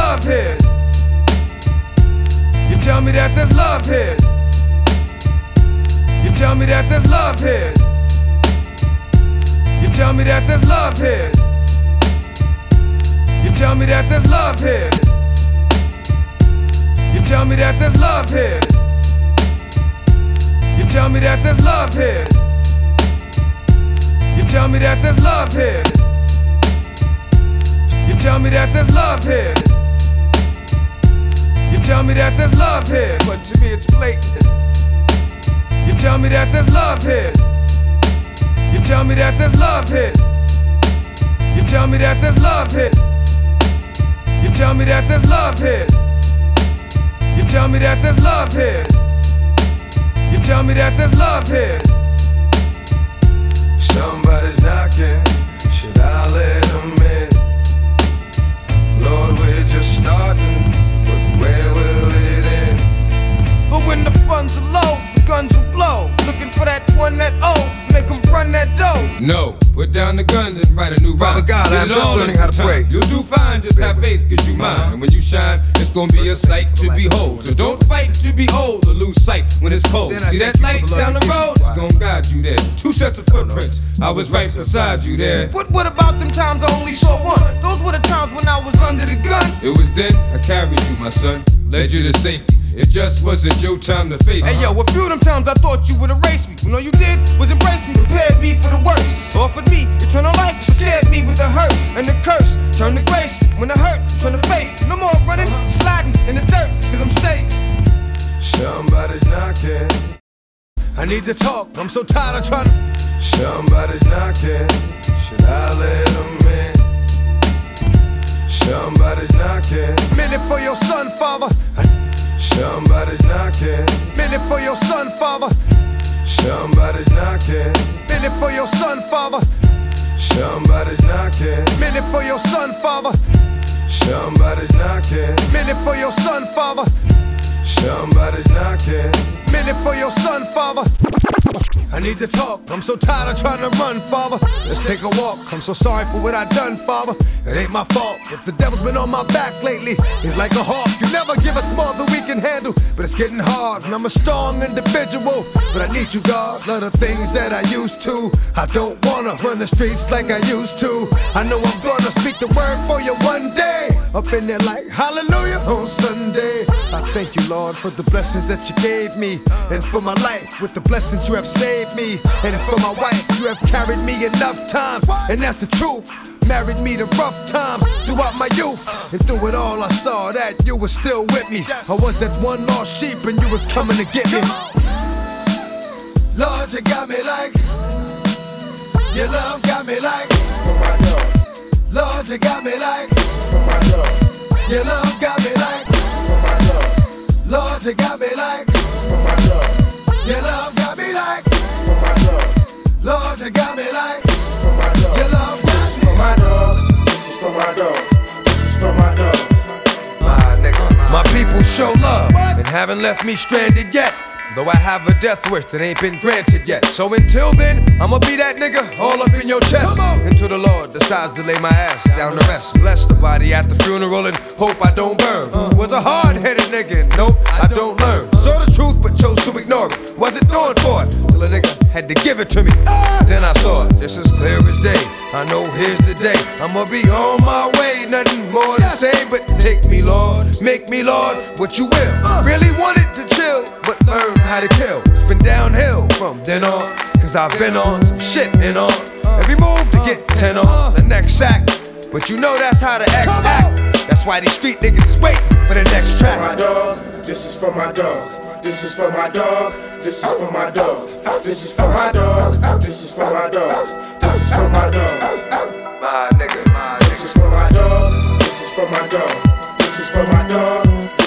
love here. You tell me that there's love here. You tell me that there's love here. You tell me that there's love here. You tell me that there's love here. You tell me that there's love here. You tell me that there's love here. You tell me that there's love here. You tell me that there's love here. You tell me that there's love here, but to me it's blatant. You tell me that there's love here. You tell me that there's love here. You tell me that there's love here. You tell me that there's love here. You tell me that there's love here. You tell me that there's love here. Somebody's knocking. Should I let them in? Lord, we're just starting, But when the funds are low, the guns will blow. Looking for that one that oh, make 'em run that dough. No, put down the guns and write a new rhyme. Father God, I'm just learning how to time. pray. You'll do fine, just have faith, cause you mine. And when you shine, it's gonna be a sight to behold. So don't fight to behold or lose sight when it's cold. See that light for the love down the road? It's gonna guide you there. Two sets of footprints. I was right beside you there. But what about them times I only saw one? Those were the times when I was under the gun. It was then I carried you, my son, led you to safety. It just wasn't your time to face. Hey yo, a few of them times I thought you would erase me. When all you did was embrace me, prepared me for the worst. Offered me eternal life, but scared me with the hurt and the curse. Turned to grace when the hurt turned to faith. No more running, sliding in the dirt, cause I'm safe. Somebody's knocking. I need to talk, I'm so tired of trying to. Somebody's knocking. Should I let them in? Somebody's knocking. Minute for your son, father. Somebody's knocking. Minute for your son, father. Somebody's knocking. Minute for your son, father. Somebody's knocking. Minute for your son, father. Somebody's knocking. Minute for your son, father. Somebody's knocking. Minute for your son, father. I need to talk. I'm so tired of trying to run, father. Let's take a walk. I'm so sorry for what I done, father. It ain't my fault. If the devil's been on my back lately, he's like a hawk. You never give us more than we can handle, but it's getting hard. And I'm a strong individual, but I need you, God. Of the things that I used to. I don't wanna run the streets like I used to. I know I'm gonna speak the word for you one day. Up in there like hallelujah on Sunday. I thank you, Lord, for the blessings that you gave me, and for my life with the blessings you have saved me, and for my wife you have carried me enough times, and that's the truth. Married me to rough times throughout my youth, and through it all I saw that you were still with me. I was that one lost sheep, and you was coming to get me. Lord, you got me like your love got me like Lord, you got me like your love got me like Lord, you got me like for my dog your love got me like This is for my dog Lord, you got me like This is for my dog your love got me. For my dog, this is for my dog, this is for my dog. My people show love and haven't left me stranded yet. Though I have a death wish that ain't been granted yet. So until then, I'ma be that nigga all up in your chest. Until the Lord decides to lay my ass down to rest. Bless the body at the funeral and hope I don't burn. Uh. Was a hard headed nigga, and nope, I don't learn. Saw the truth but chose to ignore it. Wasn't doing for it till a nigga had to give it to me. Uh. Then I saw it, this is clear as day. I know here's the day. I'ma be on my way, nothing more to say, but take me, Lord, make me, Lord, what you will. Uh. Really wanted to chill, but learn how to kill. It's been downhill from then on, cause I've been on some shit and on. Every move to get 10 on the next sack. But you know that's how the X act. That's why these street niggas is waiting for the next track. For my dog, this is for my dog. This is for my dog. This is for my dog. This is for my dog. This is for my dog. This is for my dog. My nigga, my This is for my dog. This is for my dog. This is for my dog.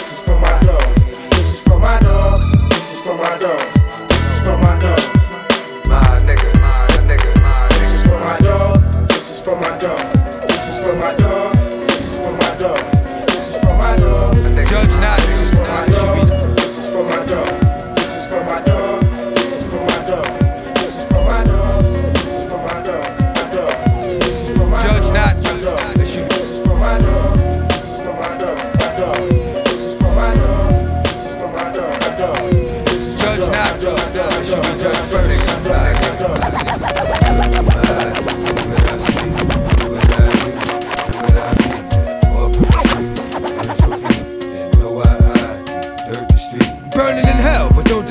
This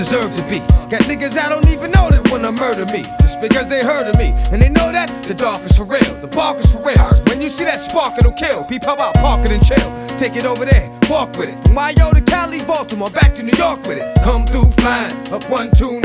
deserve to be. Got niggas I don't even know that wanna murder me. Just because they heard of me. And they know that the dark is for real. The bark is for real. When you see that spark, it'll kill. Peep how about park it and chill. Take it over there, walk with it. From Yo to Cali, Baltimore, back to New York with it. Come through flying, up 129.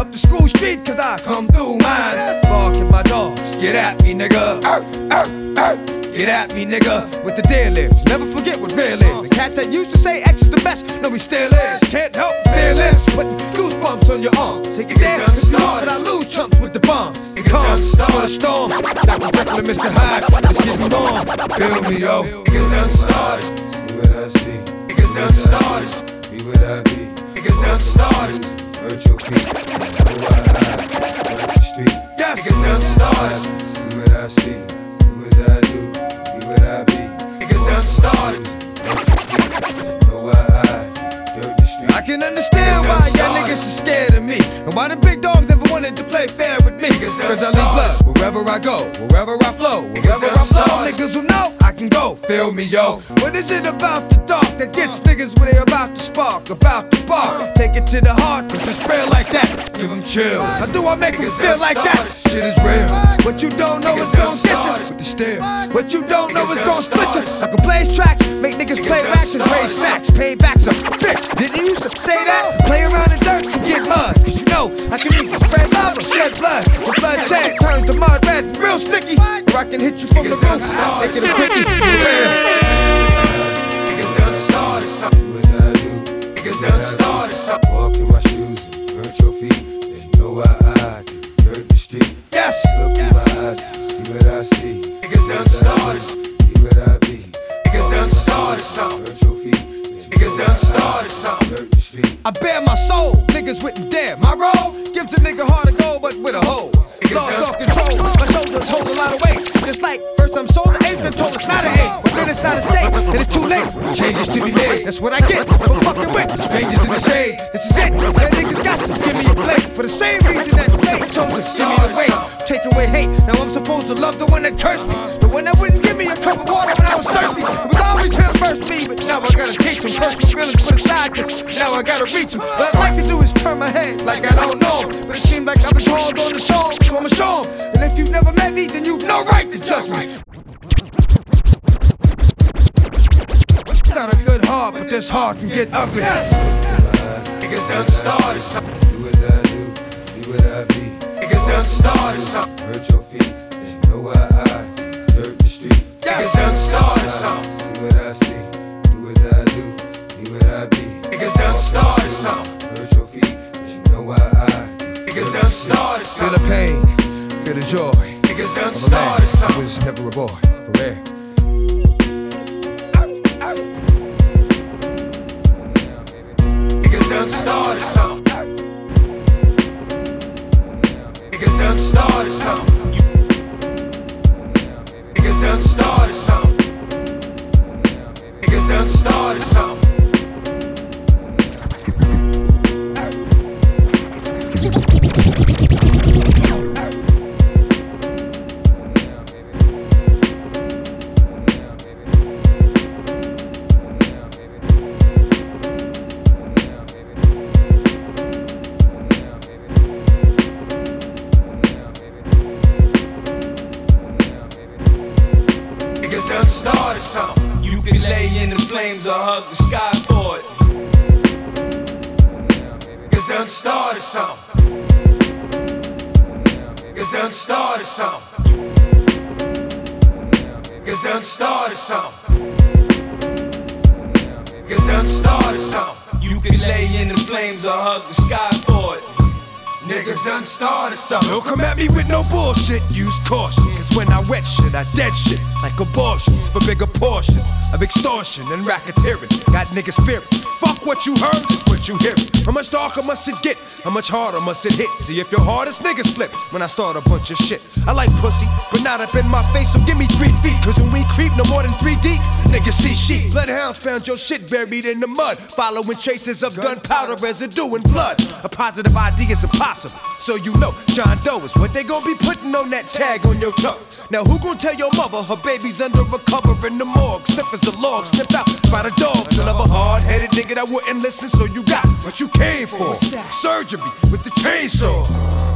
Up the school street, cause I come through mine. Barking my dogs, get at me, nigga. Arr, arr, arr. Get at me, nigga, with the deal is. Never forget what real is. The cat that used to say X is the best, no, he still is. Can't help fearless, putting goosebumps on your arm. Take it down, start, but I lose chumps with the bomb. It comes for the storm. That was regular Mr. Hyde, it's getting warm. Feel me, yo. Niggas done started. See what I see. It Niggas done started. Be what I be. It Niggas done started. Hurt your feet. I hurt the street. Yes. Niggas done started. See what I see. Do as I do. Be what I be. Niggas done started. Hurt your can understand why y'all niggas are scared of me. And why the big dogs never wanted to play fair with me. Cause I leave blood wherever I go, wherever I flow, wherever I flow. Niggas will know I can go. Feel me, yo. What is it about the dark that gets niggas when they about to spark, about to bark? Take it to the heart, it's real like that. Give them chills. How do I make them feel like that? Shit is real. What you don't know is gon' get you with the steel. What you don't know is gon' split you. I can blaze tracks, make niggas play racks and raise stacks. Paybacks a bitch. Didn't you used to say that? Play around in dirt to get mud. Cause you know I can either spread love or shed blood. The blood shed turns to mud red, real sticky. Or I can hit you from the roof, make it a quickie. Niggas done started something. As I do. Niggas done started something. Walk in my shoes, and hurt your feet. They know why I do. Dirt the street. Yes. Look in my eyes, see what I see. Niggas done started. Be what I be. Niggas done started something. Niggas done started. something. Dirt the street. I bear my soul, niggas wouldn't dare. My role gives a nigga hard to go, but with a hole. Lost off control, my shoulders hold a lot of weight. Just like first I'm sold the eighth and told it's not an eight. But then it's out of state, and it's too late. Changes to be made, that's what I get for fucking with strangers in the shade. This is it, that niggas got to give me a plate for the same reason that fate chose to give me the weight. Take away hate, now I'm supposed to love the one that cursed me. The one that wouldn't give me a cup of water when I was thirsty. It was always his first me, but now I gotta teach him. Personal feelings put aside, cause now I gotta reach him. What I'd like to do is turn my head like I don't know him. But it seems like I've been called on the show, so I'ma show him. And if you've never met me, then you've no right to judge me. Got a good heart, but this heart can get ugly. Niggas done started. Do what I do, be what I be. Niggas done started something. Hurt your feet, and you know why I dirt the street. Niggas done started something. See what I see, do as I do, be what I be. Niggas done started something. Hurt your feet, and you know why I Niggas done started Feel the something. pain, feel the joy. Niggas done a man, I was never a boy, for real. Extortion and racketeering. Got niggas fearing. Fuck what you heard, is what you hearing. How much darker must it get? How much harder must it hit? See if your hardest niggas flip when I start a bunch of shit. I like pussy, but not up in my face, so give me three feet. Cause when we creep no more than three deep, niggas see sheep. Bloodhounds found your shit buried in the mud. Following traces of gunpowder residue and blood. A positive idea is impossible. So you know, John Doe is what they gon' be putting on that tag on your toe. Now who gon' tell your mother her baby's under a cover in the morgue? Sniff as a log, sniffed out by the dogs. Another hard-headed nigga that wouldn't listen, so you got what you came for. Surgery with the chainsaw.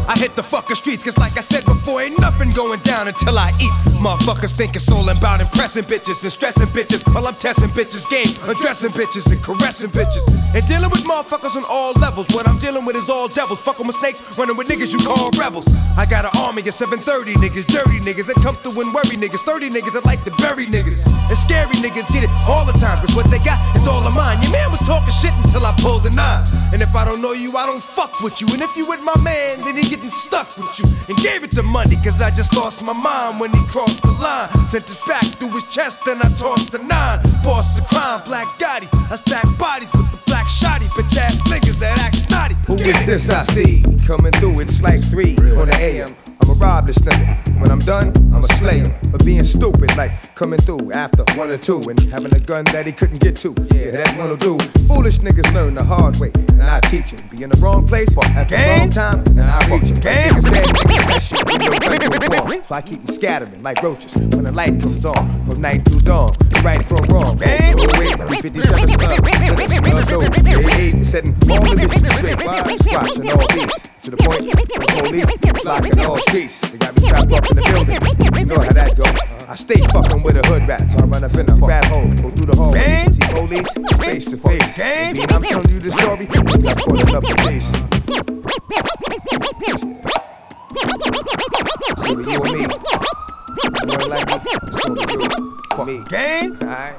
I hit the fucking streets, cause like I said before, ain't nothing going down until I eat. Motherfuckers think it's all about impressing bitches and stressing bitches while I'm testing bitches' game, addressing bitches and caressing bitches. And dealing with motherfuckers on all levels. What I'm dealing with is all devils. Fucking with snakes, running with niggas you call rebels. I got an army of 730 niggas, dirty niggas that come through and worry niggas. 30 niggas that like to bury niggas. And scary niggas get it all the time, cause what they got is all of mine. Your man was talking shit until I pulled the nine. And if I don't know you, I don't fuck with you. And if you with my man, then he getting stuck with you. And gave it to money, cause I just lost my mind when he crossed the line. Sent his back through his chest, then I tossed the nine. Boss of crime, black Gotti. I stack bodies with the black shotty, bitch ass niggas that act snotty. Who is this I see coming through? It's like three on the AM. Rob this nigga. When I'm done, I'ma slay him. For being stupid, like coming through after one or two and having a gun that he couldn't get to. Yeah, that's what'll do. Foolish niggas learn the hard way, and I teach 'em. Be in the wrong place at the wrong time, and I reach 'em. Game. Niggas say niggas that shit when your gun go. So I keep keep 'em scattering like roaches when the light comes on from night to dawn. Right from wrong. Game. Oh, wait, 57 club, club dope, they eight, setting all of this straight. Why? and all beats. To the point, the police blocking all streets. They got me trapped up in the building. You know how that go. I stay fucking with a hood rat, so I run up in a rat hole, go through the hallway, Gang. see police face to face. Gang. And I'm telling you the story, I caught another case. See with you and me. Girl like me, it's me. Game? Alright.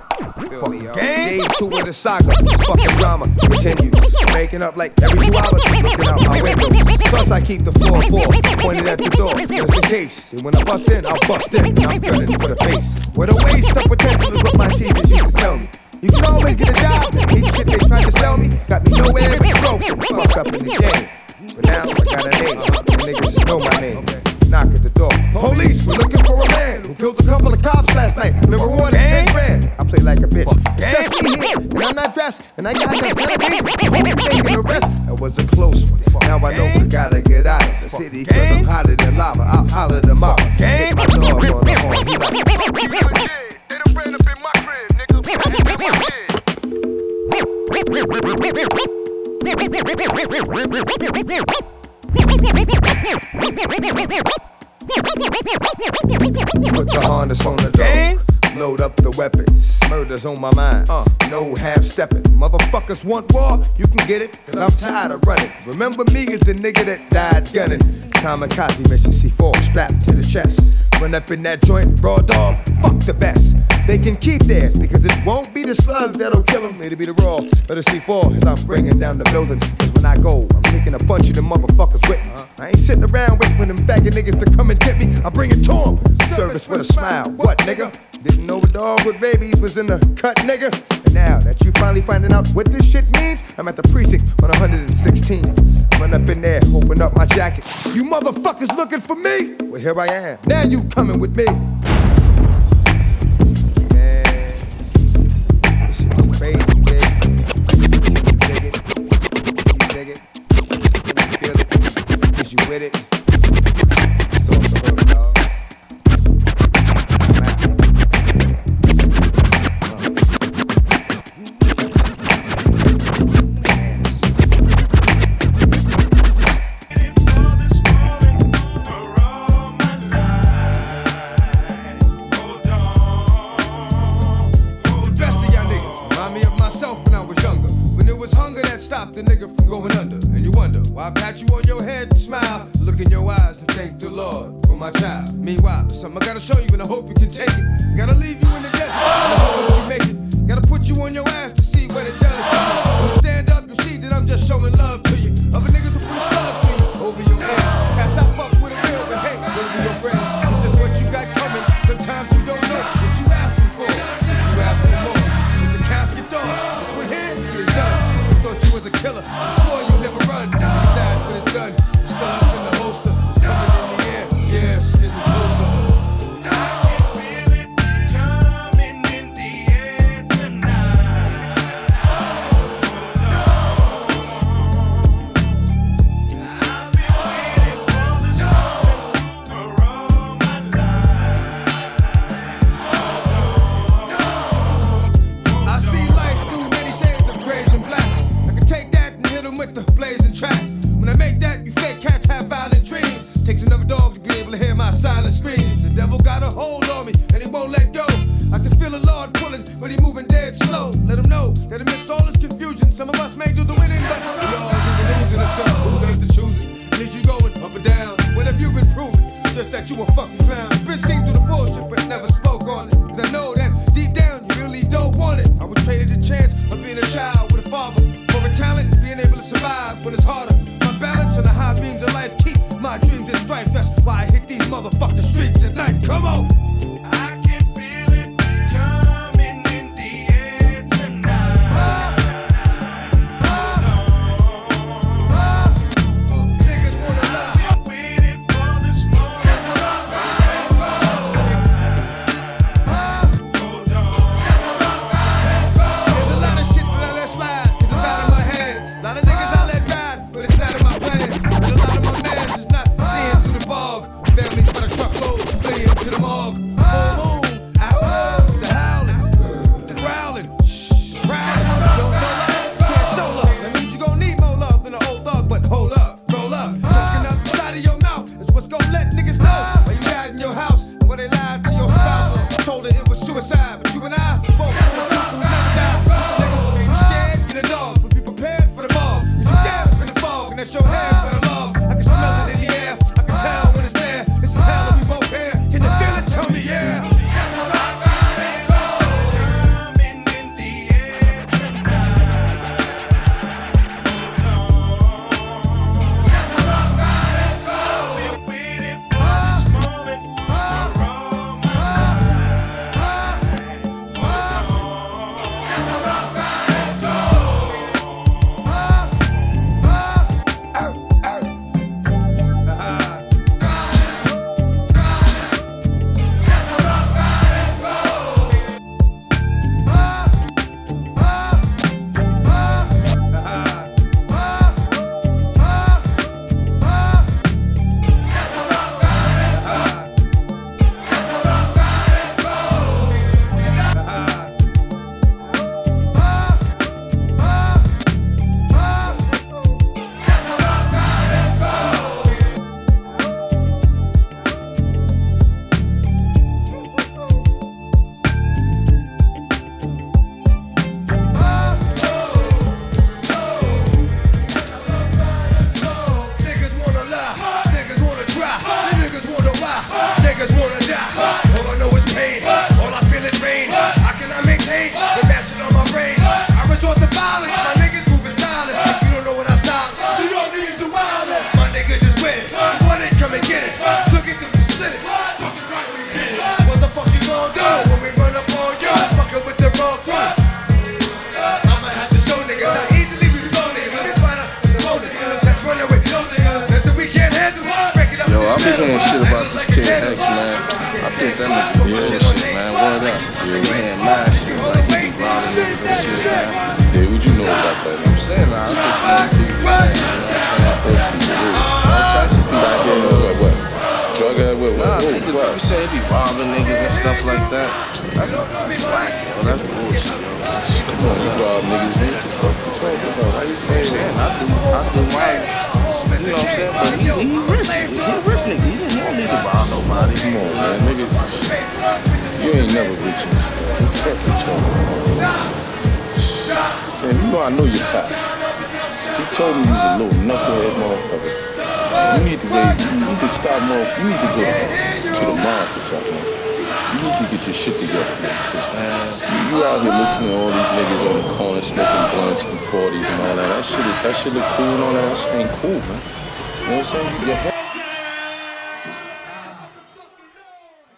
Fuck me, yo. Game? Day two of the saga. Fucking drama continues. Making up like every two hours. Looking out my window. Plus, I keep the floor full. Pointed at the door, just in case. And when I bust in, I bust in. And I'm gunning for the face. With a waste of potential is what my teachers used to tell me. You can always get a job. Each shit they trying to sell me got me nowhere. Broken. Fucked up in the game. But now I got a name. The niggas know my name knock at the door. Police were looking for a man who killed a couple of cops last night. Number one, 10 grand. I play like a bitch. It's just me here, and I'm not dressed, and I got that taking the rest. That was a close one. Now I know we gotta get out of the city, cause I'm hotter than lava. I'll holler tomorrow. Get my dog on the horn. He like, they done ran up in my crib. Put the harness on the dog. Load up the weapons. Murders on my mind. Uh, no half stepping. Motherfuckers want war, you can get it. Cause I'm tired of running. Remember me as the nigga that died gunning. Kamikaze mission C4 strapped to the chest. Run up in that joint, raw dog, fuck the best. They can keep theirs because it won't be the slugs that'll kill them. It'll be the raw, but the C4 as I'm bringing down the building. Cause when I go, I'm taking a bunch of them motherfuckers with me. I ain't sitting around waiting for them faggot niggas to come and get me. I bring it to them. Service with a smile. What, nigga? Didn't know a dog with rabies was in the cut, nigga. And now that you finally finding out what this shit means, I'm at the precinct on 116th. Run up in there, open up my jacket. You motherfuckers looking for me? Well, here I am. Now you coming with me. Man, this